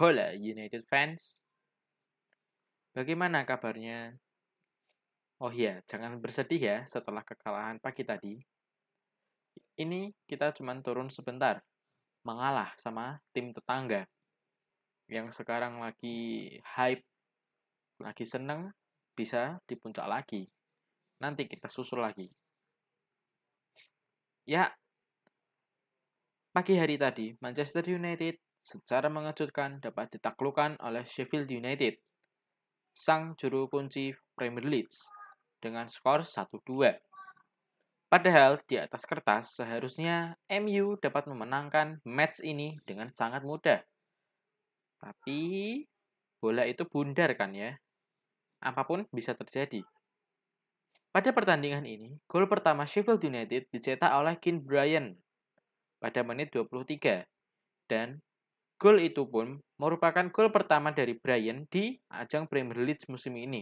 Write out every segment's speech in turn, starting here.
Hola United fans. Bagaimana kabarnya? Oh iya, jangan bersedih ya setelah kekalahan pagi tadi. Ini kita cuma turun sebentar, mengalah sama tim tetangga yang sekarang lagi hype, lagi seneng, bisa di puncak lagi. Nanti kita susul lagi. Ya, pagi hari tadi Manchester United secara mengejutkan dapat ditaklukkan oleh Sheffield United, sang juru kunci Premier League, dengan skor 1-2. Padahal di atas kertas seharusnya MU dapat memenangkan match ini dengan sangat mudah. Tapi bola itu bundar kan ya. Apa pun bisa terjadi. Pada pertandingan ini, gol pertama Sheffield United dicetak oleh Keane Bryan pada menit 23 dan Gol itu pun merupakan gol pertama dari Brian di ajang Premier League musim ini.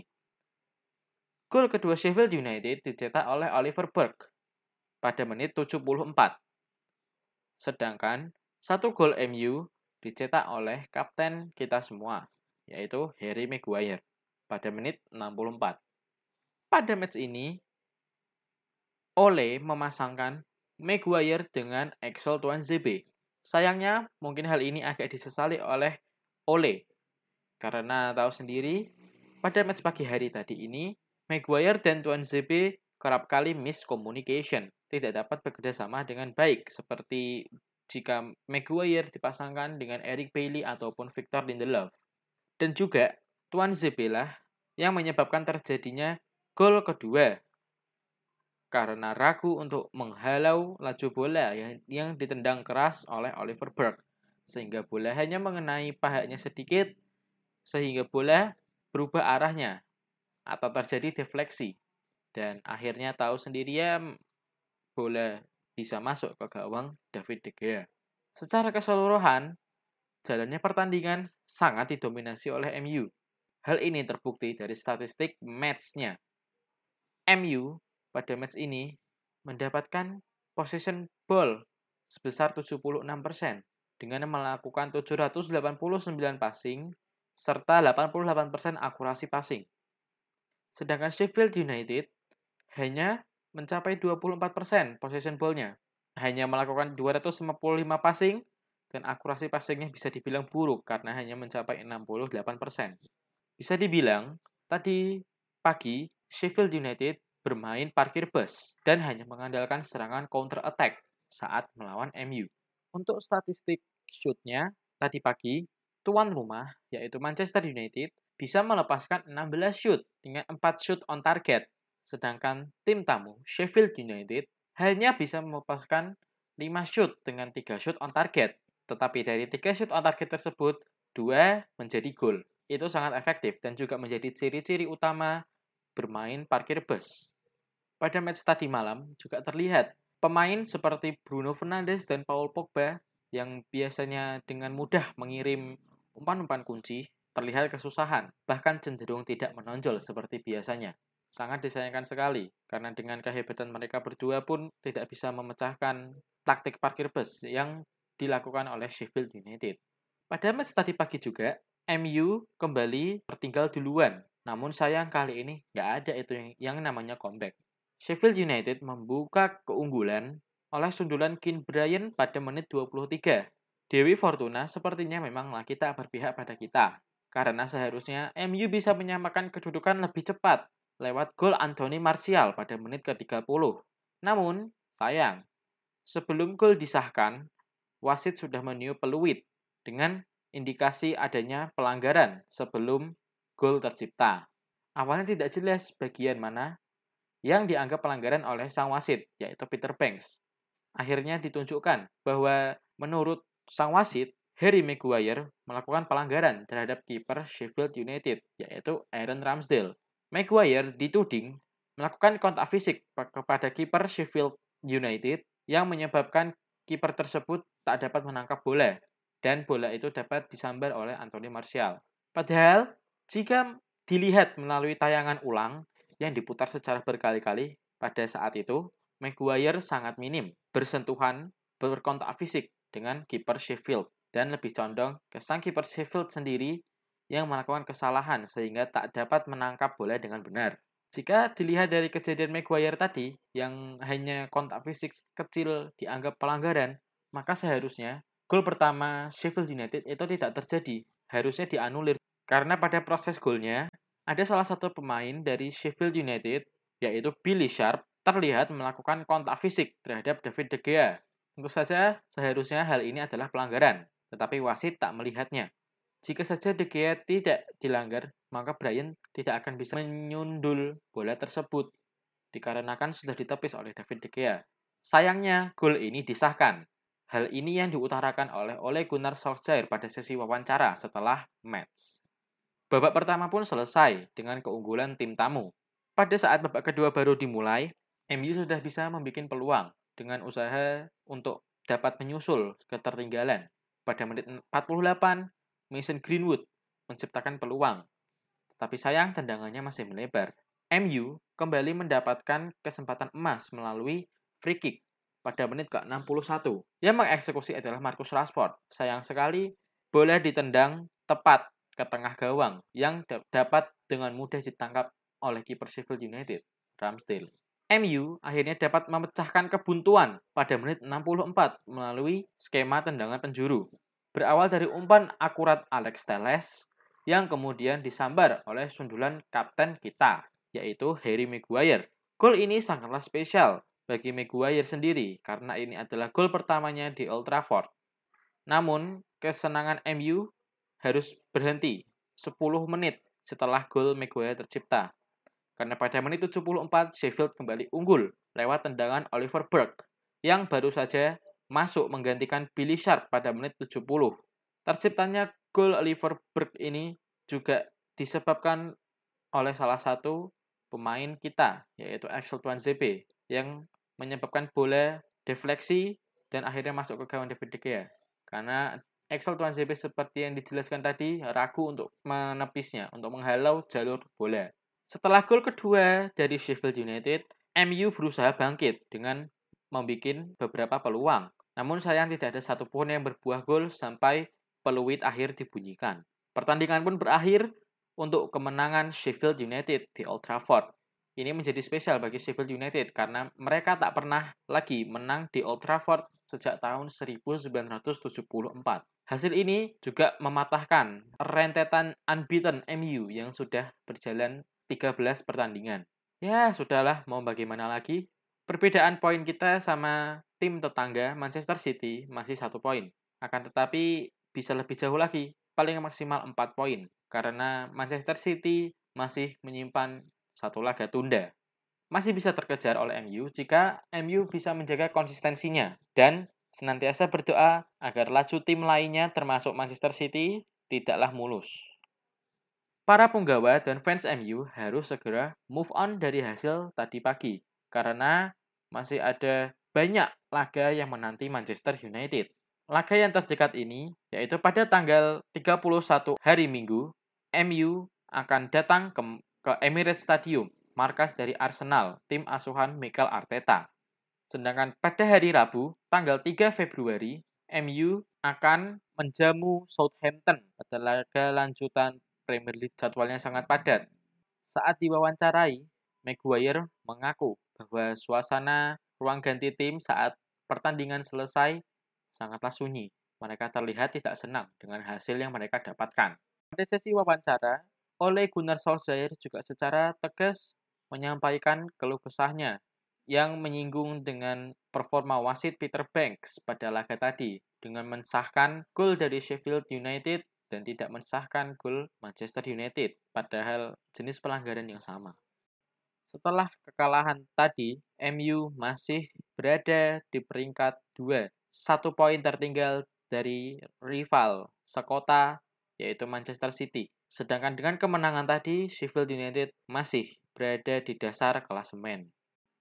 Gol kedua Sheffield United dicetak oleh Oliver Burke pada menit 74. Sedangkan satu gol MU dicetak oleh kapten kita semua, yaitu Harry Maguire pada menit 64. Pada match ini, Ole memasangkan Maguire dengan Axel Tuanzebe Sayangnya, mungkin hal ini agak disesali oleh Ole. Karena tahu sendiri, pada match pagi hari tadi ini, Maguire dan Tuan ZB kerap kali miscommunication, tidak dapat bekerja sama dengan baik, seperti jika Maguire dipasangkan dengan Eric Bailey ataupun Victor Lindelof. Dan juga, Tuan ZB lah yang menyebabkan terjadinya gol kedua karena ragu untuk menghalau laju bola yang, yang ditendang keras oleh Oliver Burke. Sehingga bola hanya mengenai pahanya sedikit, sehingga bola berubah arahnya atau terjadi defleksi. Dan akhirnya tahu sendiri bola bisa masuk ke gawang David De Gea. Secara keseluruhan, jalannya pertandingan sangat didominasi oleh MU. Hal ini terbukti dari statistik matchnya. MU pada match ini mendapatkan possession ball sebesar 76% dengan melakukan 789 passing serta 88% akurasi passing. Sedangkan Sheffield United hanya mencapai 24% possession ball-nya. Hanya melakukan 255 passing dan akurasi passingnya bisa dibilang buruk karena hanya mencapai 68%. Bisa dibilang, tadi pagi Sheffield United bermain parkir bus dan hanya mengandalkan serangan counter attack saat melawan MU. Untuk statistik shootnya, tadi pagi, tuan rumah, yaitu Manchester United, bisa melepaskan 16 shoot dengan 4 shoot on target, sedangkan tim tamu, Sheffield United, hanya bisa melepaskan 5 shoot dengan 3 shoot on target. Tetapi dari 3 shoot on target tersebut, 2 menjadi gol. Itu sangat efektif dan juga menjadi ciri-ciri utama bermain parkir bus. Pada match tadi malam juga terlihat pemain seperti Bruno Fernandes dan Paul Pogba yang biasanya dengan mudah mengirim umpan-umpan kunci terlihat kesusahan, bahkan cenderung tidak menonjol seperti biasanya. Sangat disayangkan sekali, karena dengan kehebatan mereka berdua pun tidak bisa memecahkan taktik parkir bus yang dilakukan oleh Sheffield United. Pada match tadi pagi juga, MU kembali tertinggal duluan. Namun sayang kali ini nggak ada itu yang, namanya comeback. Sheffield United membuka keunggulan oleh sundulan Keane Bryan pada menit 23. Dewi Fortuna sepertinya memanglah kita berpihak pada kita, karena seharusnya MU bisa menyamakan kedudukan lebih cepat lewat gol Anthony Martial pada menit ke-30. Namun, sayang, sebelum gol disahkan, wasit sudah meniup peluit dengan indikasi adanya pelanggaran sebelum gol tercipta. Awalnya tidak jelas bagian mana yang dianggap pelanggaran oleh sang wasit, yaitu Peter Banks. Akhirnya ditunjukkan bahwa menurut sang wasit, Harry Maguire melakukan pelanggaran terhadap kiper Sheffield United, yaitu Aaron Ramsdale. Maguire dituding melakukan kontak fisik kepada kiper Sheffield United yang menyebabkan kiper tersebut tak dapat menangkap bola dan bola itu dapat disambar oleh Anthony Martial. Padahal jika dilihat melalui tayangan ulang, yang diputar secara berkali-kali pada saat itu, Maguire sangat minim bersentuhan berkontak fisik dengan kiper Sheffield. dan lebih condong ke sang kiper Sheffield sendiri yang melakukan kesalahan sehingga tak dapat menangkap bola dengan benar. Jika dilihat dari kejadian Maguire tadi yang hanya kontak fisik kecil dianggap pelanggaran, maka seharusnya gol pertama Sheffield United itu tidak terjadi, harusnya dianulir. Karena pada proses golnya, ada salah satu pemain dari Sheffield United, yaitu Billy Sharp, terlihat melakukan kontak fisik terhadap David De Gea. Tentu saja seharusnya hal ini adalah pelanggaran, tetapi wasit tak melihatnya. Jika saja De Gea tidak dilanggar, maka Brian tidak akan bisa menyundul bola tersebut, dikarenakan sudah ditepis oleh David De Gea. Sayangnya, gol ini disahkan. Hal ini yang diutarakan oleh Ole Gunnar Solskjaer pada sesi wawancara setelah match. Babak pertama pun selesai dengan keunggulan tim tamu. Pada saat babak kedua baru dimulai, MU sudah bisa membuat peluang dengan usaha untuk dapat menyusul ketertinggalan. Pada menit 48, Mason Greenwood menciptakan peluang. Tapi sayang tendangannya masih melebar. MU kembali mendapatkan kesempatan emas melalui free kick pada menit ke-61. Yang mengeksekusi adalah Marcus Rashford. Sayang sekali, bola ditendang tepat ke tengah gawang yang dapat dengan mudah ditangkap oleh kiper Sheffield United, Ramsdale. MU akhirnya dapat memecahkan kebuntuan pada menit 64 melalui skema tendangan penjuru. Berawal dari umpan akurat Alex Teles yang kemudian disambar oleh sundulan kapten kita, yaitu Harry Maguire. Gol ini sangatlah spesial bagi Maguire sendiri karena ini adalah gol pertamanya di Old Trafford. Namun, kesenangan MU harus berhenti 10 menit setelah gol Maguire tercipta. Karena pada menit 74 Sheffield kembali unggul lewat tendangan Oliver Burke yang baru saja masuk menggantikan Billy Sharp pada menit 70. Terciptanya gol Oliver Burke ini juga disebabkan oleh salah satu pemain kita yaitu Axel Tuanzebe yang menyebabkan bola defleksi dan akhirnya masuk ke gawang David De Gea. Karena Axel Tuanzebe seperti yang dijelaskan tadi ragu untuk menepisnya, untuk menghalau jalur bola. Setelah gol kedua dari Sheffield United, MU berusaha bangkit dengan membuat beberapa peluang. Namun sayang tidak ada satupun yang berbuah gol sampai peluit akhir dibunyikan. Pertandingan pun berakhir untuk kemenangan Sheffield United di Old Trafford. Ini menjadi spesial bagi Sheffield United karena mereka tak pernah lagi menang di Old Trafford sejak tahun 1974. Hasil ini juga mematahkan rentetan unbeaten MU yang sudah berjalan 13 pertandingan. Ya, sudahlah, mau bagaimana lagi? Perbedaan poin kita sama tim tetangga Manchester City masih satu poin. Akan tetapi bisa lebih jauh lagi, paling maksimal 4 poin. Karena Manchester City masih menyimpan satu laga tunda. Masih bisa terkejar oleh MU jika MU bisa menjaga konsistensinya dan senantiasa berdoa agar laju tim lainnya termasuk Manchester City tidaklah mulus. Para penggawa dan fans MU harus segera move on dari hasil tadi pagi karena masih ada banyak laga yang menanti Manchester United. Laga yang terdekat ini yaitu pada tanggal 31 hari Minggu, MU akan datang ke, ke Emirates Stadium, markas dari Arsenal, tim asuhan Mikel Arteta. Sedangkan pada hari Rabu, tanggal 3 Februari, MU akan menjamu Southampton pada laga lanjutan Premier League jadwalnya sangat padat. Saat diwawancarai, Maguire mengaku bahwa suasana ruang ganti tim saat pertandingan selesai sangatlah sunyi. Mereka terlihat tidak senang dengan hasil yang mereka dapatkan. Pada sesi wawancara, oleh Gunnar Solskjaer juga secara tegas menyampaikan keluh kesahnya yang menyinggung dengan performa wasit Peter Banks pada laga tadi dengan mensahkan gol dari Sheffield United dan tidak mensahkan gol Manchester United, padahal jenis pelanggaran yang sama. Setelah kekalahan tadi, MU masih berada di peringkat 2, satu poin tertinggal dari rival sekota yaitu Manchester City. Sedangkan dengan kemenangan tadi, Sheffield United masih berada di dasar klasemen.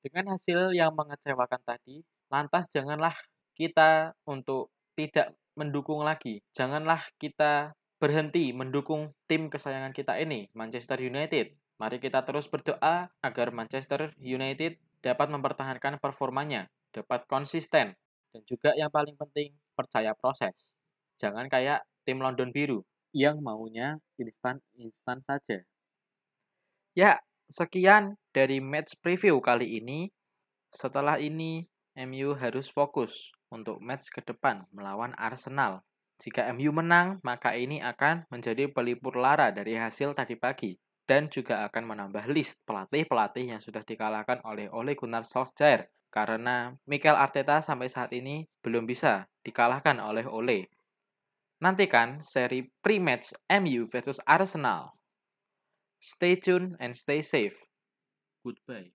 Dengan hasil yang mengecewakan tadi, lantas janganlah kita untuk tidak mendukung lagi. Janganlah kita berhenti mendukung tim kesayangan kita ini, Manchester United. Mari kita terus berdoa agar Manchester United dapat mempertahankan performanya, dapat konsisten, dan juga yang paling penting, percaya proses. Jangan kayak tim London Biru yang maunya instan-instan saja. Ya, sekian dari match preview kali ini. Setelah ini, MU harus fokus untuk match ke depan melawan Arsenal. Jika MU menang, maka ini akan menjadi pelipur lara dari hasil tadi pagi dan juga akan menambah list pelatih-pelatih yang sudah dikalahkan oleh Ole Gunnar Solskjaer karena Mikel Arteta sampai saat ini belum bisa dikalahkan oleh Ole. Nantikan seri pre-match MU versus Arsenal. Stay tuned and stay safe. Goodbye.